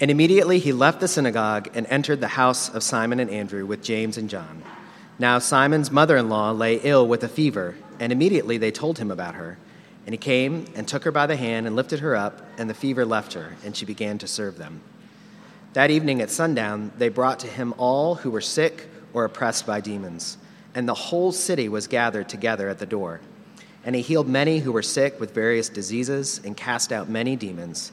And immediately he left the synagogue and entered the house of Simon and Andrew with James and John. Now Simon's mother in law lay ill with a fever, and immediately they told him about her. And he came and took her by the hand and lifted her up, and the fever left her, and she began to serve them. That evening at sundown, they brought to him all who were sick or oppressed by demons, and the whole city was gathered together at the door. And he healed many who were sick with various diseases and cast out many demons.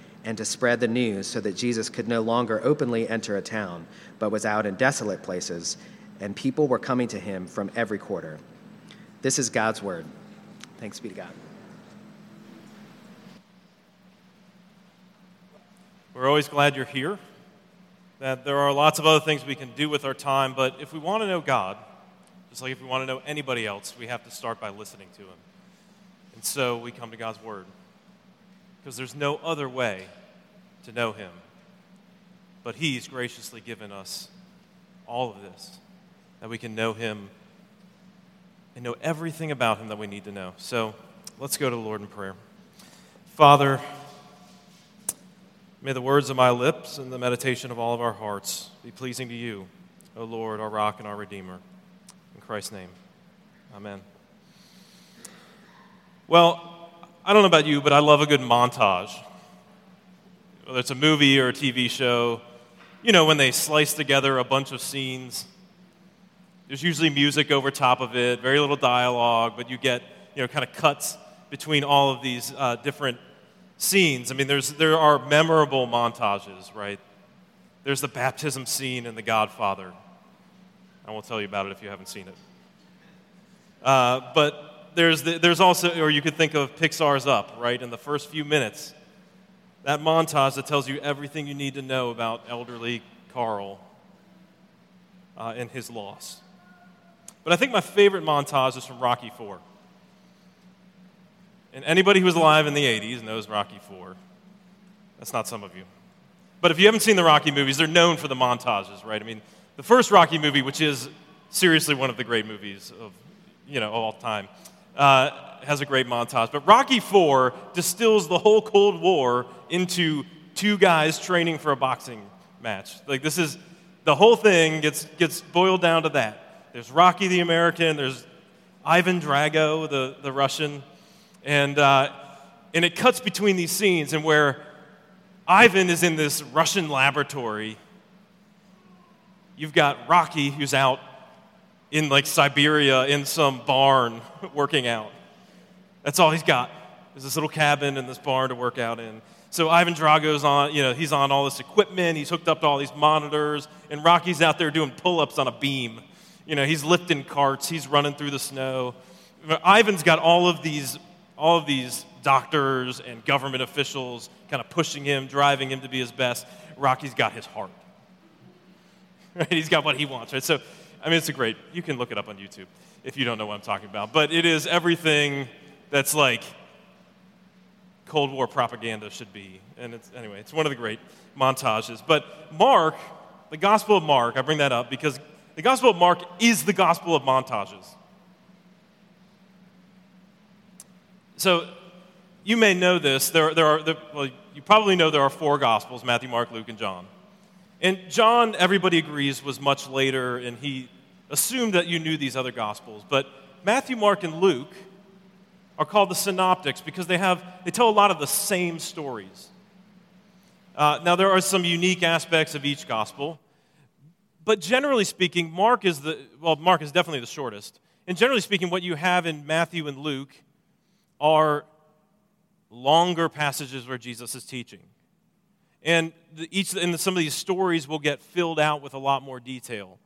and to spread the news so that Jesus could no longer openly enter a town, but was out in desolate places, and people were coming to him from every quarter. This is God's word. Thanks be to God. We're always glad you're here. That there are lots of other things we can do with our time, but if we want to know God, just like if we want to know anybody else, we have to start by listening to Him. And so we come to God's Word. Because there's no other way to know Him. But He's graciously given us all of this, that we can know Him and know everything about Him that we need to know. So let's go to the Lord in prayer. Father, may the words of my lips and the meditation of all of our hearts be pleasing to you, O Lord, our rock and our Redeemer. In Christ's name, amen. Well, I don't know about you, but I love a good montage. Whether it's a movie or a TV show, you know, when they slice together a bunch of scenes, there's usually music over top of it, very little dialogue, but you get, you know, kind of cuts between all of these uh, different scenes. I mean, there's, there are memorable montages, right? There's the baptism scene in The Godfather. I won't tell you about it if you haven't seen it. Uh, but there's, the, there's also, or you could think of Pixar's Up, right? In the first few minutes, that montage that tells you everything you need to know about elderly Carl uh, and his loss. But I think my favorite montage is from Rocky IV. And anybody who was alive in the 80s knows Rocky IV. That's not some of you. But if you haven't seen the Rocky movies, they're known for the montages, right? I mean, the first Rocky movie, which is seriously one of the great movies of, you know, all time, uh, has a great montage. But Rocky IV distills the whole Cold War into two guys training for a boxing match. Like, this is the whole thing gets, gets boiled down to that. There's Rocky the American, there's Ivan Drago, the, the Russian, and, uh, and it cuts between these scenes and where Ivan is in this Russian laboratory. You've got Rocky who's out in like Siberia in some barn working out. That's all he's got. There's this little cabin in this barn to work out in. So Ivan Drago's on, you know, he's on all this equipment. He's hooked up to all these monitors, and Rocky's out there doing pull-ups on a beam. You know, he's lifting carts. He's running through the snow. Ivan's got all of these, all of these doctors and government officials kind of pushing him, driving him to be his best. Rocky's got his heart. Right? He's got what he wants. Right? So I mean, it's a great, you can look it up on YouTube if you don't know what I'm talking about. But it is everything that's like Cold War propaganda should be. And it's, anyway, it's one of the great montages. But Mark, the Gospel of Mark, I bring that up because the Gospel of Mark is the Gospel of montages. So you may know this. There, there are, there, well, you probably know there are four Gospels Matthew, Mark, Luke, and John. And John, everybody agrees, was much later, and he assumed that you knew these other gospels. But Matthew, Mark, and Luke are called the synoptics because they, have, they tell a lot of the same stories. Uh, now, there are some unique aspects of each gospel, But generally speaking, Mark is the, well, Mark is definitely the shortest. And generally speaking, what you have in Matthew and Luke are longer passages where Jesus is teaching. And the, each and some of these stories will get filled out with a lot more detail.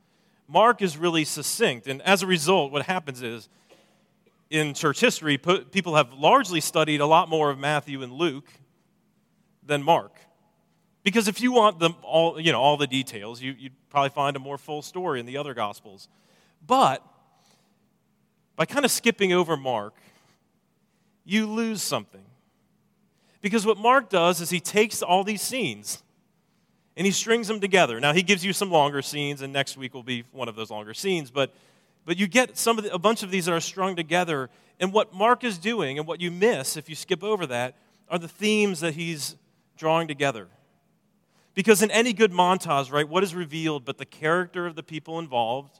Mark is really succinct, and as a result, what happens is in church history, people have largely studied a lot more of Matthew and Luke than Mark. Because if you want them all, you know, all the details, you, would probably find a more full story in the other Gospels. But by kind of skipping over Mark, you lose something. Because what Mark does is he takes all these scenes and he strings them together. Now, he gives you some longer scenes, and next week will be one of those longer scenes, but, but you get some of the, a bunch of these that are strung together. And what Mark is doing, and what you miss if you skip over that, are the themes that he's drawing together. Because in any good montage, right, what is revealed but the character of the people involved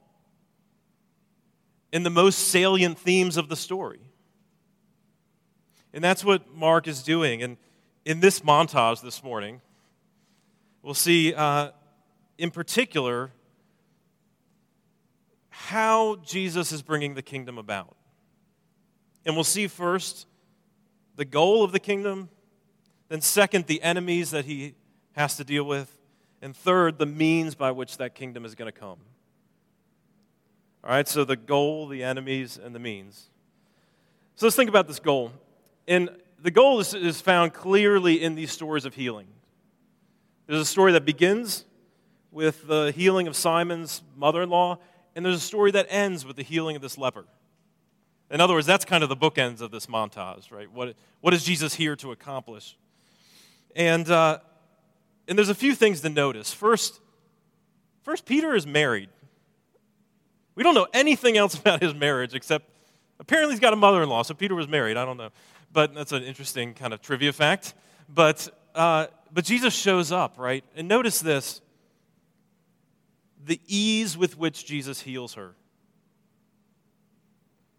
and the most salient themes of the story? And that's what Mark is doing. And in this montage this morning, we'll see uh, in particular how Jesus is bringing the kingdom about. And we'll see first the goal of the kingdom, then, second, the enemies that he has to deal with, and third, the means by which that kingdom is going to come. All right, so the goal, the enemies, and the means. So let's think about this goal. And the goal is, is found clearly in these stories of healing. There's a story that begins with the healing of Simon's mother in law, and there's a story that ends with the healing of this leper. In other words, that's kind of the bookends of this montage, right? What, what is Jesus here to accomplish? And, uh, and there's a few things to notice. First, first, Peter is married. We don't know anything else about his marriage except apparently he's got a mother in law, so Peter was married. I don't know but that's an interesting kind of trivia fact. But, uh, but Jesus shows up, right? And notice this the ease with which Jesus heals her.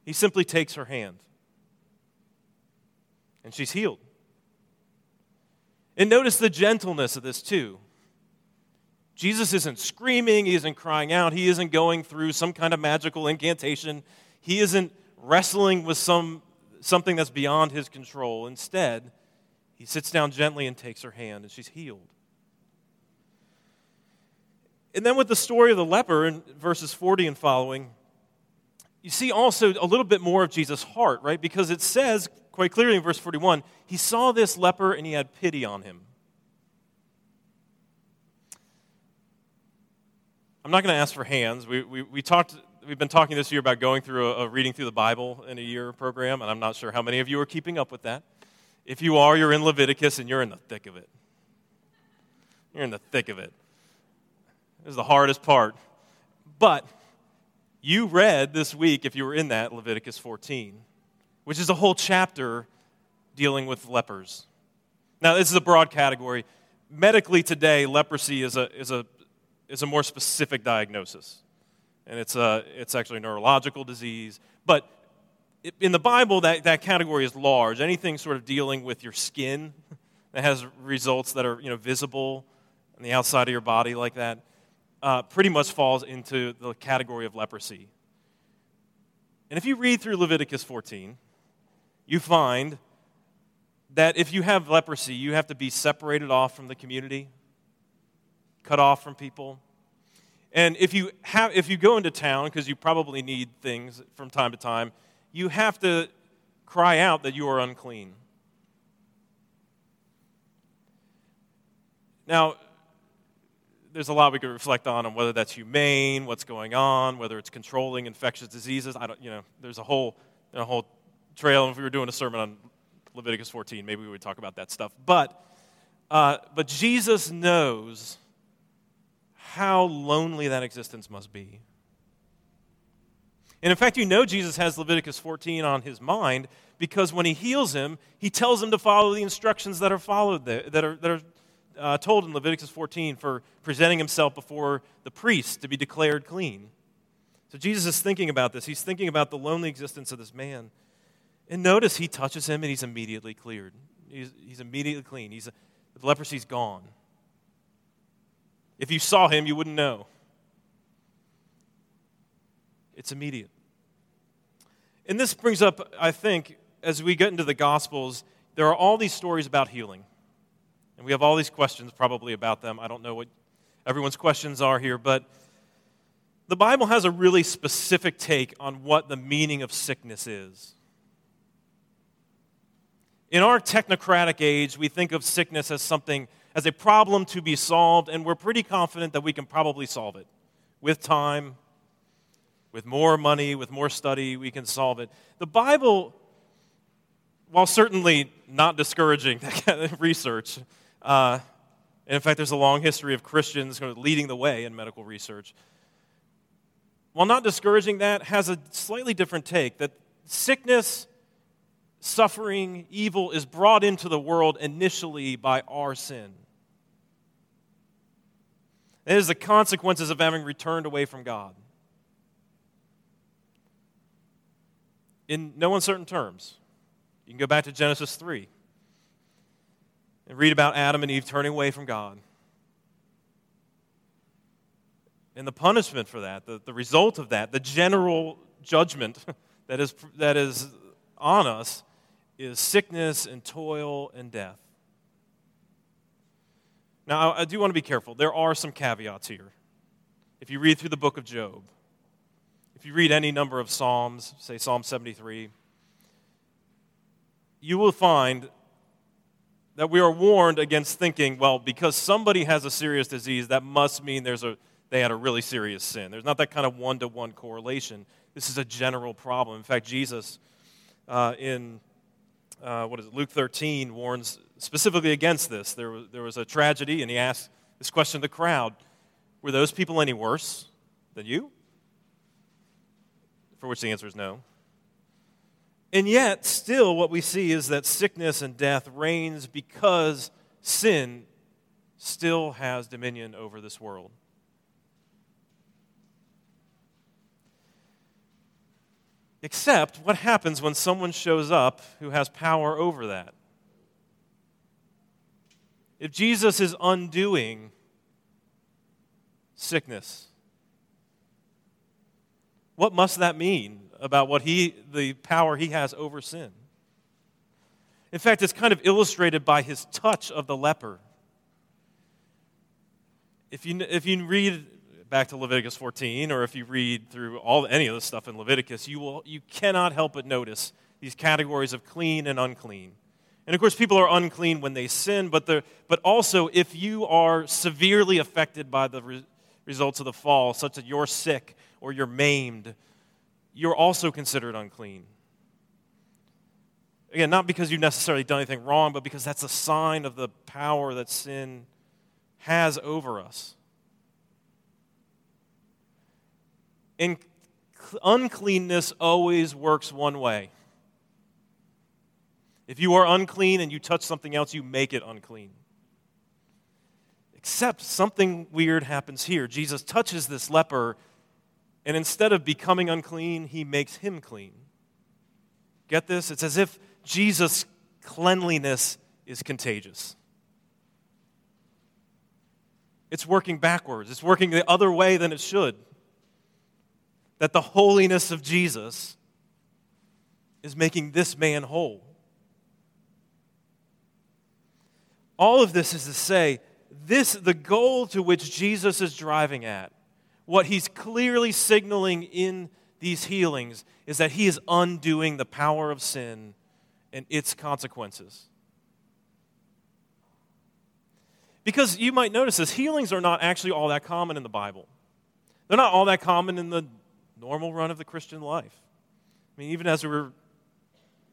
He simply takes her hand, and she's healed. And notice the gentleness of this, too. Jesus isn't screaming, he isn't crying out, he isn't going through some kind of magical incantation, he isn't wrestling with some something that's beyond his control. Instead, he sits down gently and takes her hand, and she's healed. And then with the story of the leper in verses 40 and following, you see also a little bit more of Jesus' heart, right? Because it says quite clearly in verse 41 he saw this leper and he had pity on him. I'm not going to ask for hands. We, we, we talked we've been talking this year about going through a, a, reading through the Bible in a year program, and I'm not sure how many of you are keeping up with that. If you are, you're in Leviticus and you're in the thick of it. You're in the thick of it. This is the hardest part. But you read this week, if you were in that, Leviticus 14, which is a whole chapter dealing with lepers. Now, this is a broad category. Medically, today, leprosy is a, is a, is a more specific diagnosis and it's, a, it's actually a neurological disease. But in the Bible, that, that category is large. Anything sort of dealing with your skin that has results that are you know, visible on the outside of your body like that uh, pretty much falls into the category of leprosy. And if you read through Leviticus 14, you find that if you have leprosy, you have to be separated off from the community, cut off from people. And if you, have, if you go into town, because you probably need things from time to time, you have to cry out that you are unclean. Now, there's a lot we could reflect on on whether that's humane, what's going on, whether it's controlling infectious diseases. I don't, you know, there's a whole, a whole trail. If we were doing a sermon on Leviticus 14, maybe we would talk about that stuff. But, uh, but Jesus knows how lonely that existence must be. And in fact, you know Jesus has Leviticus 14 on his mind because when he heals him, he tells him to follow the instructions that are followed there, that are, that are uh, told in Leviticus 14 for presenting himself before the priest to be declared clean. So Jesus is thinking about this. He's thinking about the lonely existence of this man. And notice he touches him and he's immediately cleared. He's, he's immediately clean. He's, the leprosy's gone. If you saw him, you wouldn't know. it's immediate. And this brings up, I think, as we get into the Gospels, there are all these stories about healing. And we have all these questions probably about them. I don't know what everyone's questions are here, but the Bible has a really specific take on what the meaning of sickness is. In our technocratic age, we think of sickness as something, as a problem to be solved, and we're pretty confident that we can probably solve it. With time, with more money, with more study, we can solve it. The Bible, while certainly not discouraging that kind of research, uh, in fact, there's a long history of Christians leading the way in medical research. While not discouraging that, has a slightly different take that sickness, suffering, evil is brought into the world initially by our sin. It is the consequences of having returned away from God. In no uncertain terms, you can go back to Genesis 3 and read about Adam and Eve turning away from God. And the punishment for that, the, the result of that, the general judgment that is, that is on us, is sickness and toil and death. Now, I do want to be careful. There are some caveats here. If you read through the book of Job, if you read any number of Psalms, say Psalm 73, you will find that we are warned against thinking, well, because somebody has a serious disease, that must mean there's a, they had a really serious sin. There's not that kind of one to one correlation. This is a general problem. In fact, Jesus uh, in uh, what is it, Luke 13 warns specifically against this. There was, there was a tragedy, and he asked this question to the crowd Were those people any worse than you? For which the answer is no. And yet, still, what we see is that sickness and death reigns because sin still has dominion over this world. Except, what happens when someone shows up who has power over that? If Jesus is undoing sickness, what must that mean about what he, the power he has over sin? In fact, it's kind of illustrated by his touch of the leper. If you, if you read back to Leviticus 14, or if you read through all any of the stuff in Leviticus, you, will, you cannot help but notice these categories of clean and unclean. And of course, people are unclean when they sin, but, but also if you are severely affected by the re- results of the fall, such that you're sick or you're maimed, you're also considered unclean. Again, not because you've necessarily done anything wrong, but because that's a sign of the power that sin has over us. And uncleanness always works one way. If you are unclean and you touch something else, you make it unclean. Except something weird happens here. Jesus touches this leper, and instead of becoming unclean, he makes him clean. Get this? It's as if Jesus' cleanliness is contagious. It's working backwards, it's working the other way than it should that the holiness of Jesus is making this man whole. All of this is to say, this the goal to which Jesus is driving at, what he's clearly signaling in these healings is that he is undoing the power of sin and its consequences. Because you might notice this, healings are not actually all that common in the Bible. They're not all that common in the normal run of the Christian life. I mean, even as we were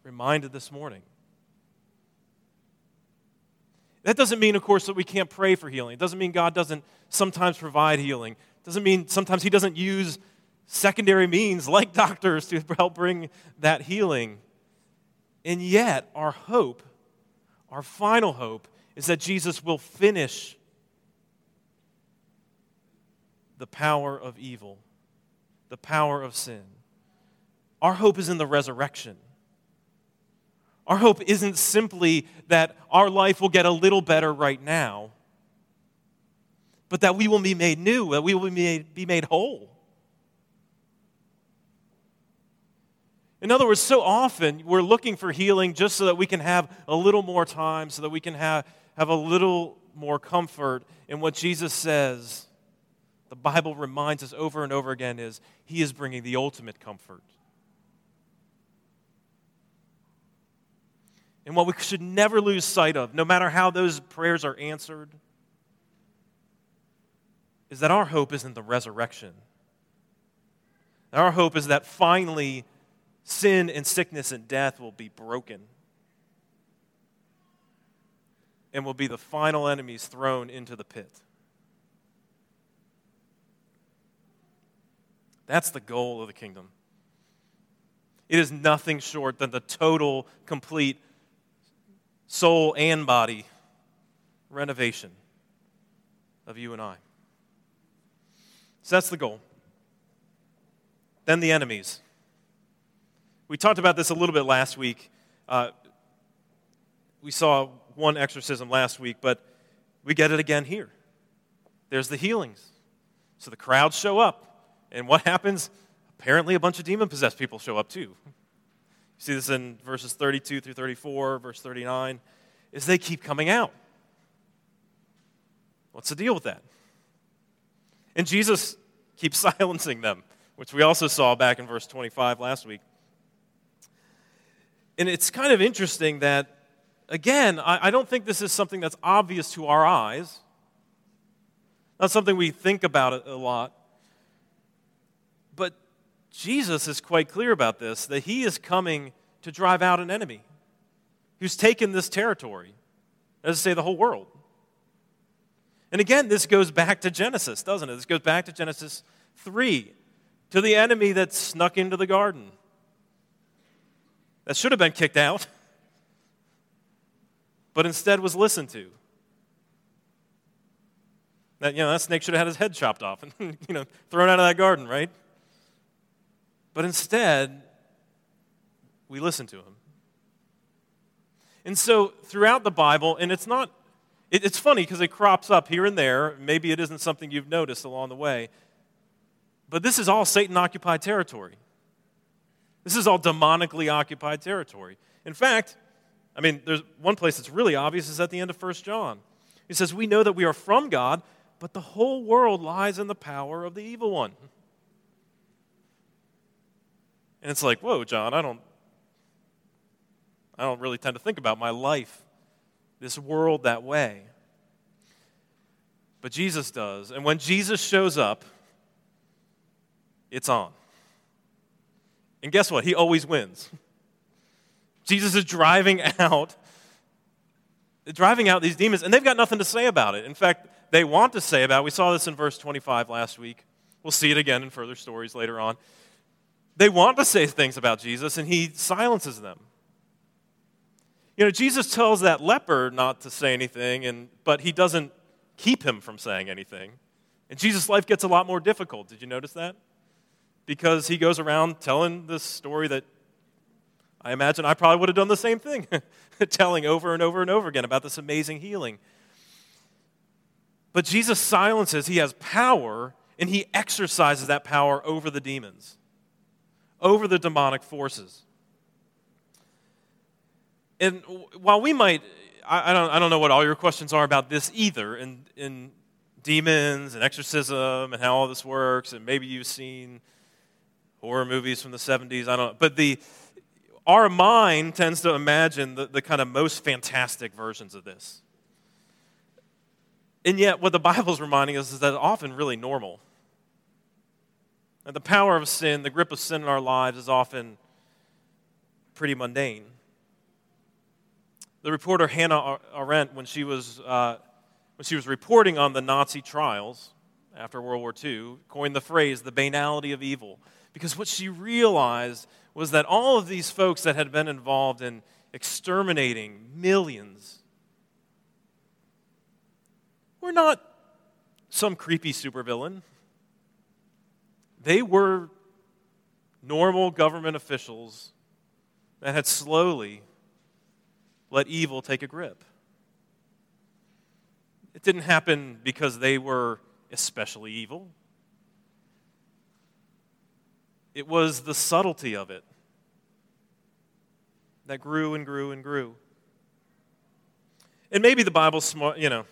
reminded this morning. That doesn't mean, of course, that we can't pray for healing. It doesn't mean God doesn't sometimes provide healing. It doesn't mean sometimes He doesn't use secondary means like doctors to help bring that healing. And yet, our hope, our final hope, is that Jesus will finish the power of evil the power of sin. Our hope is in the resurrection. Our hope isn't simply that our life will get a little better right now, but that we will be made new, that we will be made, be made whole. In other words, so often we're looking for healing just so that we can have a little more time, so that we can have, have a little more comfort. in what Jesus says, the Bible reminds us over and over again, is He is bringing the ultimate comfort. And what we should never lose sight of, no matter how those prayers are answered, is that our hope isn't the resurrection. Our hope is that finally sin and sickness and death will be broken and will be the final enemies thrown into the pit. That's the goal of the kingdom. It is nothing short than the total, complete soul and body renovation of you and I. So that's the goal. Then the enemies. We talked about this a little bit last week. Uh, we saw one exorcism last week, but we get it again here. There's the healings. So the crowds show up. And what happens? Apparently, a bunch of demon possessed people show up too. You see this in verses 32 through 34, verse 39, is they keep coming out. What's the deal with that? And Jesus keeps silencing them, which we also saw back in verse 25 last week. And it's kind of interesting that, again, I, I don't think this is something that's obvious to our eyes, not something we think about a lot. Jesus is quite clear about this that he is coming to drive out an enemy who's taken this territory, as I say, the whole world. And again, this goes back to Genesis, doesn't it? This goes back to Genesis 3, to the enemy that snuck into the garden that should have been kicked out, but instead was listened to. That, you know, that snake should have had his head chopped off and you know, thrown out of that garden, right? But instead, we listen to him. And so throughout the Bible, and it's not, it, it's funny because it crops up here and there. Maybe it isn't something you've noticed along the way. But this is all Satan occupied territory. This is all demonically occupied territory. In fact, I mean, there's one place that's really obvious is at the end of 1 John. He says, We know that we are from God, but the whole world lies in the power of the evil one. And it's like, whoa, John, I don't I don't really tend to think about my life, this world that way. But Jesus does. And when Jesus shows up, it's on. And guess what? He always wins. Jesus is driving out driving out these demons and they've got nothing to say about it. In fact, they want to say about it. We saw this in verse 25 last week. We'll see it again in further stories later on. They want to say things about Jesus and he silences them. You know, Jesus tells that leper not to say anything and but he doesn't keep him from saying anything. And Jesus' life gets a lot more difficult. Did you notice that? because he goes around telling this story that I imagine I probably would have done the same thing, telling over and over and over again about this amazing healing. But Jesus silences, he has power, and he exercises that power over the demons, over the demonic forces. And while we might, I, don't, I don't know what all your questions are about this either, in, in demons and exorcism and how all this works, and maybe you've seen horror movies from the 70s. I don't know. But the, our mind tends to imagine the, the kind of most fantastic versions of this. And yet, what the Bible's reminding us is that it's often really normal. And the power of sin, the grip of sin in our lives, is often pretty mundane. The reporter Hannah Arendt, when she was, uh, when she was reporting on the Nazi trials after World War II, coined the phrase the banality of evil. Because what she realized was that all of these folks that had been involved in exterminating millions were not some creepy supervillain. They were normal government officials that had slowly let evil take a grip. It didn't happen because they were especially evil. It was the subtlety of it that grew and grew and grew. And maybe the Bible's smart, you know,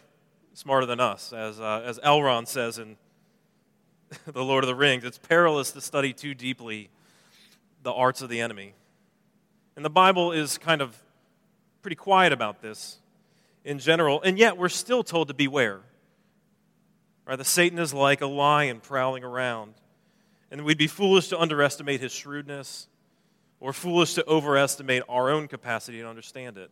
smarter than us, as, uh, as Elrond says in The Lord of the Rings. It's perilous to study too deeply the arts of the enemy. And the Bible is kind of pretty quiet about this in general, and yet we're still told to beware. Right? The Satan is like a lion prowling around. And we'd be foolish to underestimate his shrewdness or foolish to overestimate our own capacity to understand it.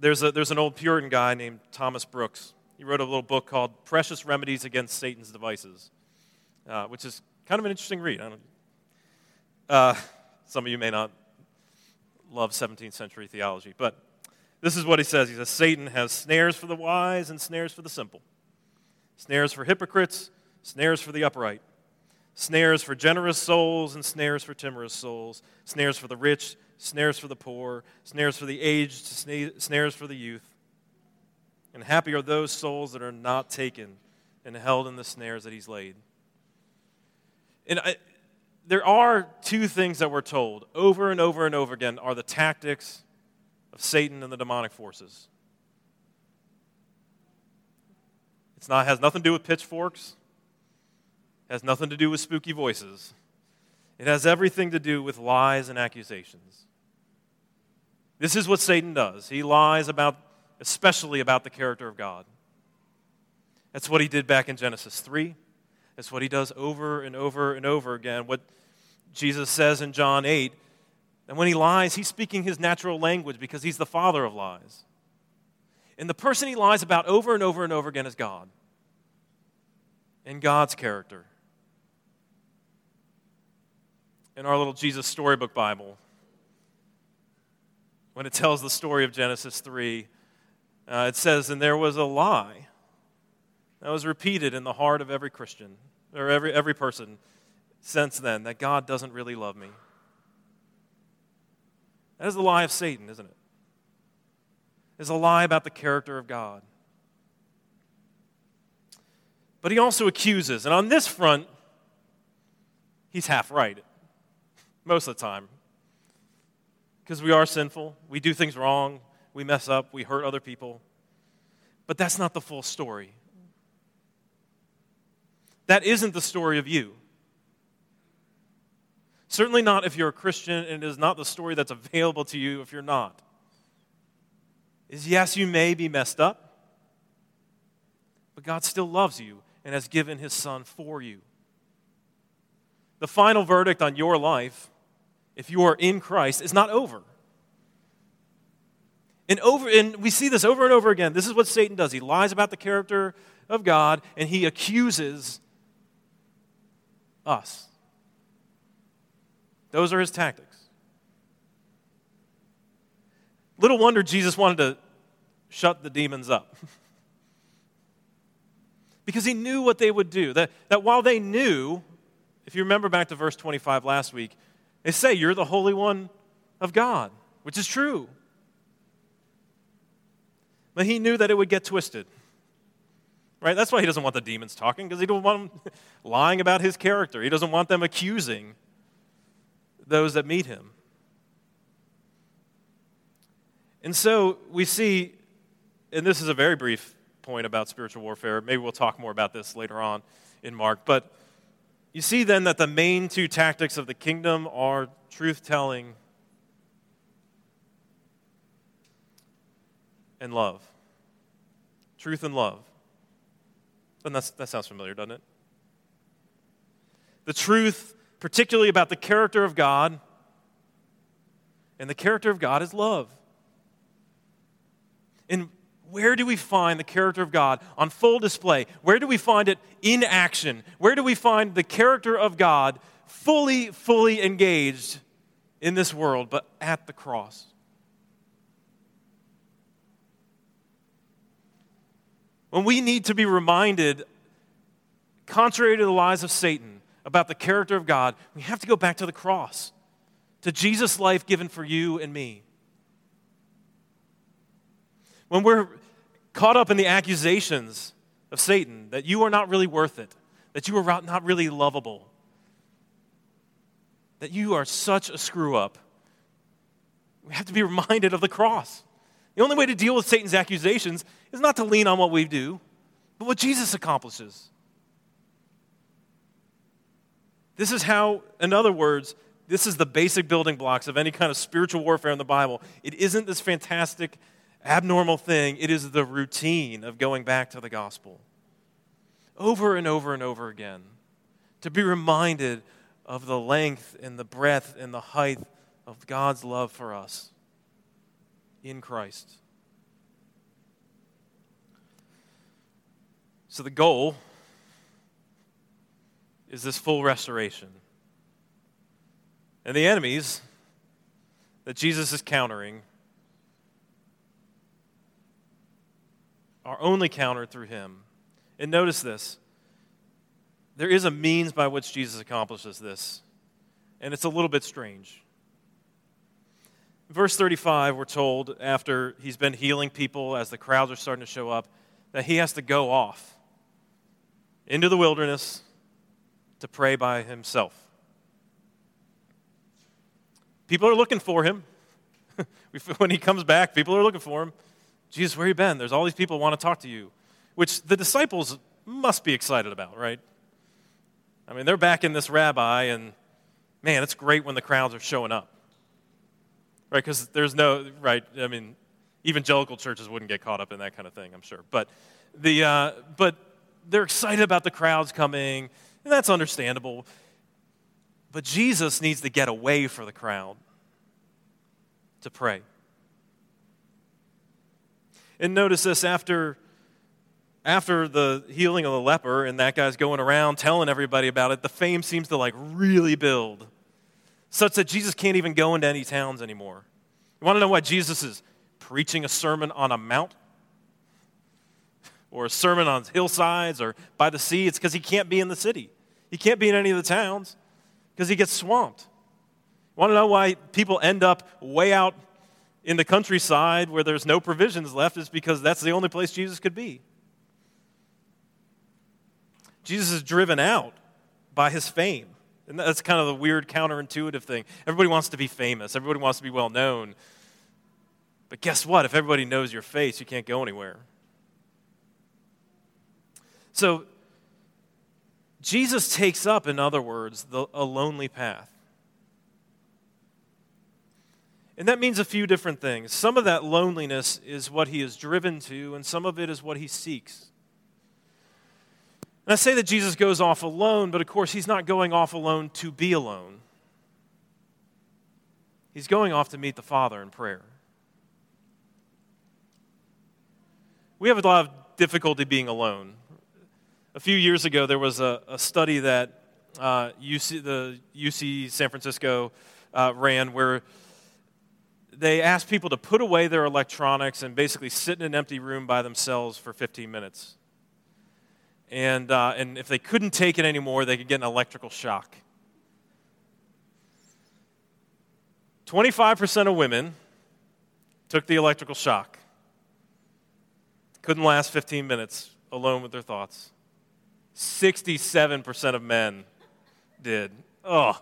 There's, a, there's an old Puritan guy named Thomas Brooks. He wrote a little book called Precious Remedies Against Satan's Devices, uh, which is kind of an interesting read. Uh, some of you may not love 17th century theology, but this is what he says. He says Satan has snares for the wise and snares for the simple, snares for hypocrites, snares for the upright, snares for generous souls and snares for timorous souls, snares for the rich, snares for the poor, snares for the aged, snares for the youth. And happy are those souls that are not taken and held in the snares that he's laid. And I, there are two things that we're told over and over and over again are the tactics of Satan and the demonic forces. It's not has nothing to do with pitchforks. Has nothing to do with spooky voices. It has everything to do with lies and accusations. This is what Satan does. He lies about especially about the character of God. That's what he did back in Genesis 3. That's what he does over and over and over again. What Jesus says in John 8 and when he lies, he's speaking his natural language because he's the father of lies. And the person he lies about over and over and over again is God and God's character. In our little Jesus storybook Bible, when it tells the story of Genesis 3, uh, it says, And there was a lie that was repeated in the heart of every Christian, or every, every person since then, that God doesn't really love me. That is the lie of Satan, isn't it? It's a lie about the character of God. But he also accuses, and on this front, he's half right most of the time. Because we are sinful, we do things wrong, we mess up, we hurt other people. But that's not the full story. That isn't the story of you. Certainly not if you're a Christian, and it is not the story that's available to you if you're not. Is yes, you may be messed up, but God still loves you and has given his son for you. The final verdict on your life, if you are in Christ, is not over. And, over, and we see this over and over again. This is what Satan does. He lies about the character of God and he accuses us. Those are his tactics. Little wonder Jesus wanted to shut the demons up. because he knew what they would do. That, that while they knew, if you remember back to verse 25 last week, they say, You're the Holy One of God, which is true. But he knew that it would get twisted. Right? That's why he doesn't want the demons talking, because he doesn't want them lying about his character. He doesn't want them accusing those that meet him. And so we see, and this is a very brief point about spiritual warfare. Maybe we'll talk more about this later on in Mark. But you see then that the main two tactics of the kingdom are truth telling and love. Truth and love. And that's, that sounds familiar, doesn't it? The truth particularly about the character of God. And the character of God is love. And where do we find the character of God on full display? Where do we find it in action? Where do we find the character of God fully, fully engaged in this world, but at the cross? When we need to be reminded, contrary to the lies of Satan, about the character of God, we have to go back to the cross, to Jesus' life given for you and me. When we're caught up in the accusations of Satan that you are not really worth it, that you are not really lovable, that you are such a screw up, we have to be reminded of the cross. The only way to deal with Satan's accusations is not to lean on what we do, but what Jesus accomplishes. This is how, in other words, this is the basic building blocks of any kind of spiritual warfare in the Bible. It isn't this fantastic, abnormal thing, it is the routine of going back to the gospel over and over and over again. To be reminded of the length and the breadth and the height of God's love for us in Christ. So the goal is this full restoration. And the enemies that Jesus is countering are only countered through him. And notice this there is a means by which Jesus accomplishes this, and it's a little bit strange. verse 35, we're told, after he's been healing people as the crowds are starting to show up, that he has to go off into the wilderness to pray by himself. People are looking for him. when he comes back, people are looking for him. Jesus, where you been? There's all these people want to talk to you, which the disciples must be excited about, right? I mean, they're back in this rabbi, and man, it's great when the crowds are showing up, right? Because there's no, right? I mean, evangelical churches wouldn't get caught up in that kind of thing, I'm sure. But, the, uh, but they're excited about the crowds coming, and that's understandable. But Jesus needs to get away for the crowd to pray. And notice this after, after the healing of the leper, and that guy's going around telling everybody about it, the fame seems to like really build, such that Jesus can't even go into any towns anymore. You want to know why Jesus is preaching a sermon on a mount? Or a sermon on hillsides or by the sea? It's because he can't be in the city. He can't be in any of the towns because he gets swamped. Want to know why people end up way out in the countryside where there's no provisions left? Is because that's the only place Jesus could be. Jesus is driven out by his fame. And that's kind of the weird counterintuitive thing. Everybody wants to be famous, everybody wants to be well known. But guess what? If everybody knows your face, you can't go anywhere. So, Jesus takes up, in other words, the, a lonely path. And that means a few different things. Some of that loneliness is what he is driven to, and some of it is what he seeks. And I say that Jesus goes off alone, but of course, he's not going off alone to be alone. He's going off to meet the Father in prayer. We have a lot of difficulty being alone. A few years ago, there was a, a study that uh, UC, the UC San Francisco uh, ran where they asked people to put away their electronics and basically sit in an empty room by themselves for 15 minutes. And, uh, and if they couldn't take it anymore, they could get an electrical shock. 25% of women took the electrical shock. Couldn't last 15 minutes alone with their thoughts. 67% of men did. Oh.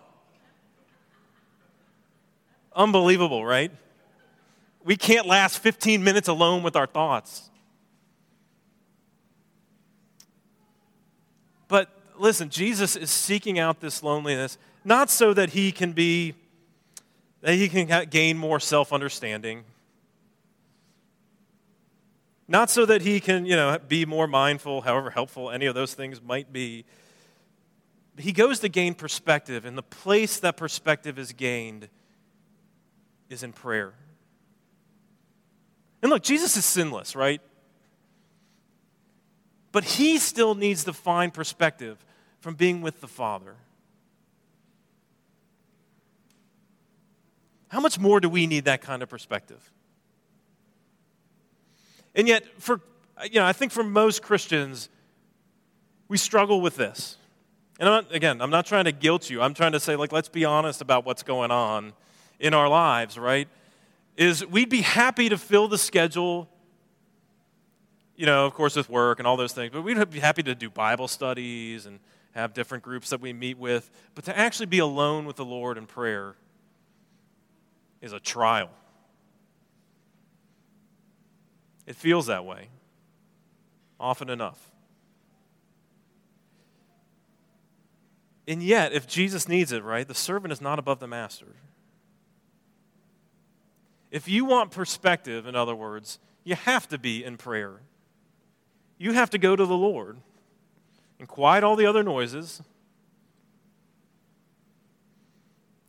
Unbelievable, right? We can't last 15 minutes alone with our thoughts. But listen, Jesus is seeking out this loneliness not so that he can be that he can gain more self-understanding not so that he can, you know, be more mindful, however helpful any of those things might be. He goes to gain perspective, and the place that perspective is gained is in prayer. And look, Jesus is sinless, right? But he still needs to find perspective from being with the Father. How much more do we need that kind of perspective? And yet, for, you know, I think for most Christians, we struggle with this. And I'm not, again, I'm not trying to guilt you. I'm trying to say, like, let's be honest about what's going on in our lives, right? Is we'd be happy to fill the schedule, you know, of course, with work and all those things, but we'd be happy to do Bible studies and have different groups that we meet with, but to actually be alone with the Lord in prayer is a trial. It feels that way often enough. And yet, if Jesus needs it, right, the servant is not above the master. If you want perspective, in other words, you have to be in prayer. You have to go to the Lord and quiet all the other noises.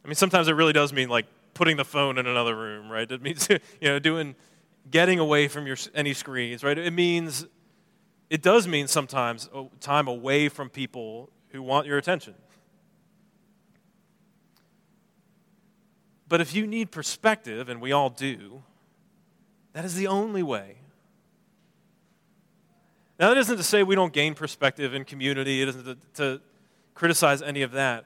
I mean, sometimes it really does mean like putting the phone in another room, right? It means, you know, doing, getting away from your, any screens, right? It means, it does mean sometimes oh, time away from people who want your attention. But if you need perspective, and we all do, that is the only way. Now, that isn't to say we don't gain perspective in community, it isn't to, to criticize any of that.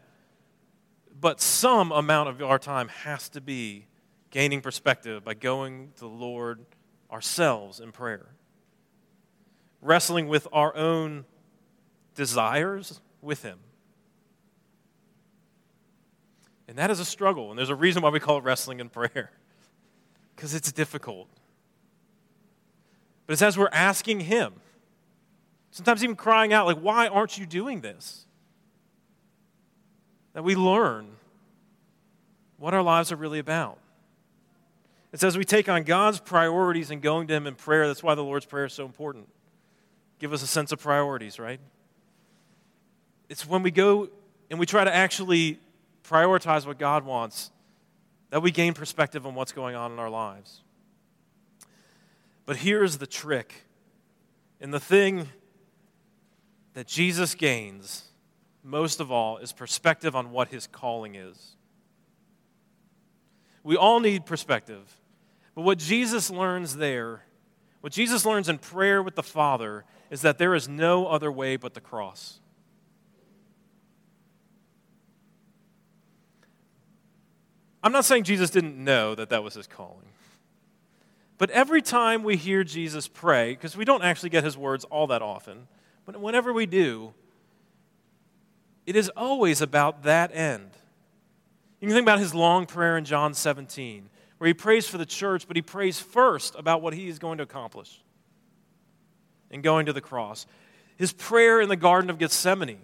But some amount of our time has to be gaining perspective by going to the Lord ourselves in prayer, wrestling with our own desires with Him. And that is a struggle. And there's a reason why we call it wrestling in prayer, because it's difficult. But it's as we're asking Him, sometimes even crying out, like, why aren't you doing this? That we learn what our lives are really about. It's as we take on God's priorities and going to Him in prayer. That's why the Lord's Prayer is so important. Give us a sense of priorities, right? It's when we go and we try to actually prioritize what God wants, that we gain perspective on what's going on in our lives. But here's the trick. And the thing that Jesus gains most of all is perspective on what his calling is. We all need perspective. But what Jesus learns there, what Jesus learns in prayer with the Father, is that there is no other way but the cross. I'm not saying Jesus didn't know that that was his calling. But every time we hear Jesus pray, because we don't actually get his words all that often, but whenever we do, it is always about that end. You can think about his long prayer in John 17, where he prays for the church, but he prays first about what he is going to accomplish in going to the cross. His prayer in the Garden of Gethsemane,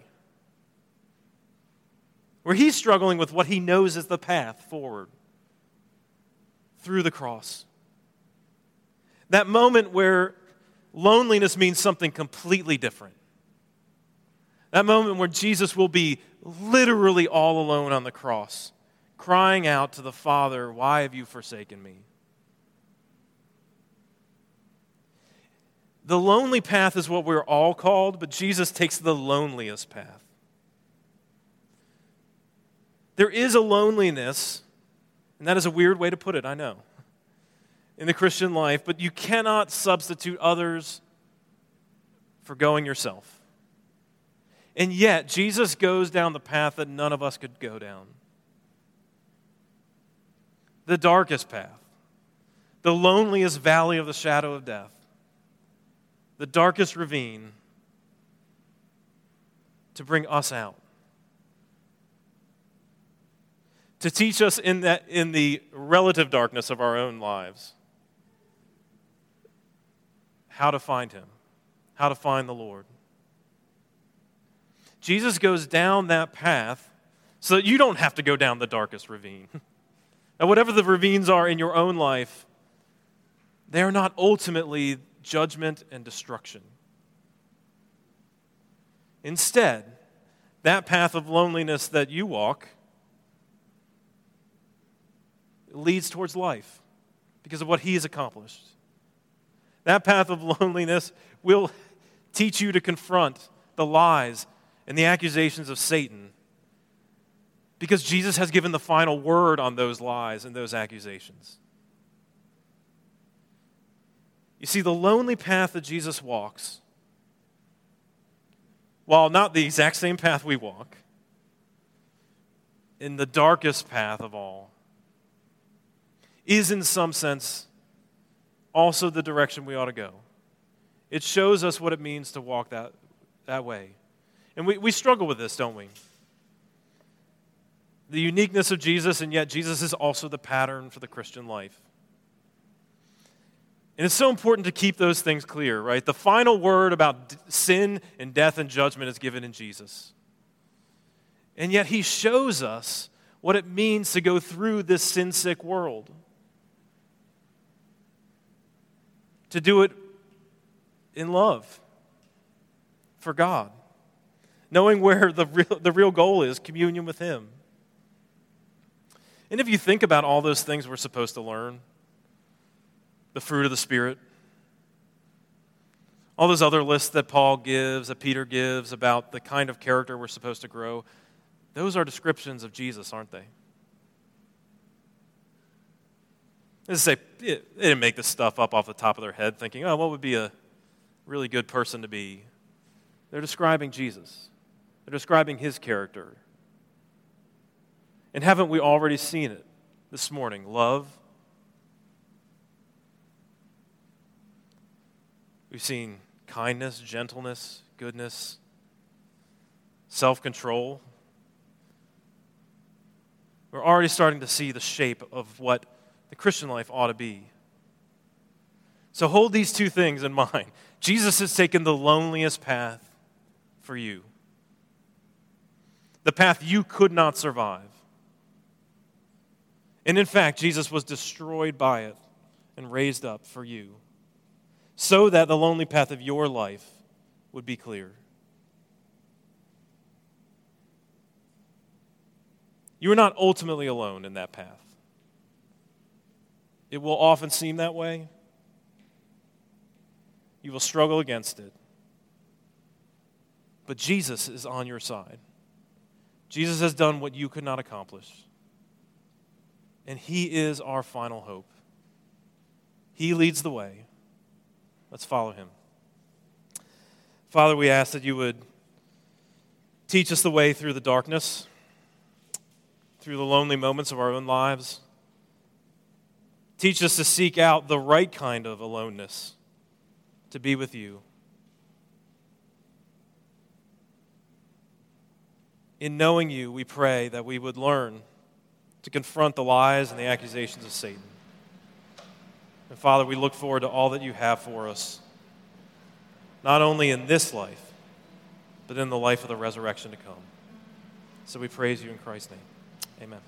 where he's struggling with what he knows is the path forward through the cross. That moment where loneliness means something completely different. That moment where Jesus will be literally all alone on the cross, crying out to the Father, Why have you forsaken me? The lonely path is what we're all called, but Jesus takes the loneliest path. There is a loneliness, and that is a weird way to put it, I know, in the Christian life, but you cannot substitute others for going yourself. And yet, Jesus goes down the path that none of us could go down the darkest path, the loneliest valley of the shadow of death, the darkest ravine to bring us out. to teach us in, that, in the relative darkness of our own lives how to find Him, how to find the Lord. Jesus goes down that path so that you don't have to go down the darkest ravine. and whatever the ravines are in your own life, they are not ultimately judgment and destruction. Instead, that path of loneliness that you walk leads towards life because of what he has accomplished. That path of loneliness will teach you to confront the lies and the accusations of Satan because Jesus has given the final word on those lies and those accusations. You see, the lonely path that Jesus walks, while not the exact same path we walk, in the darkest path of all, is, in some sense, also the direction we ought to go. It shows us what it means to walk that, that way. And we, we struggle with this, don't we? The uniqueness of Jesus, and yet Jesus is also the pattern for the Christian life. And it's so important to keep those things clear, right? The final word about sin and death and judgment is given in Jesus. And yet he shows us what it means to go through this sin sick world. To do it in love for God, knowing where the real, the real goal is communion with Him. And if you think about all those things we're supposed to learn, the fruit of the Spirit, all those other lists that Paul gives, that Peter gives about the kind of character we're supposed to grow, those are descriptions of Jesus, aren't they? They say they didn't make this stuff up off the top of their head, thinking, "Oh, what would be a really good person to be?" They're describing Jesus. They're describing His character. And haven't we already seen it this morning? Love. We've seen kindness, gentleness, goodness, self control. We're already starting to see the shape of what the Christian life ought to be. So hold these two things in mind. Jesus has taken the loneliest path for you, the path you could not survive. And in fact, Jesus was destroyed by it and raised up for you so that the lonely path of your life would be clear. You are not ultimately alone in that path. It will often seem that way. You will struggle against it. But Jesus is on your side. Jesus has done what you could not accomplish. And He is our final hope. He leads the way. Let's follow Him. Father, we ask that you would teach us the way through the darkness through the lonely moments of our own lives. Teach us to seek out the right kind of aloneness, to be with you. In knowing you, we pray that we would learn to confront the lies and the accusations of Satan. And Father, we look forward to all that you have for us, not only in this life, but in the life of the resurrection to come. So we praise you in Christ's name. Amen.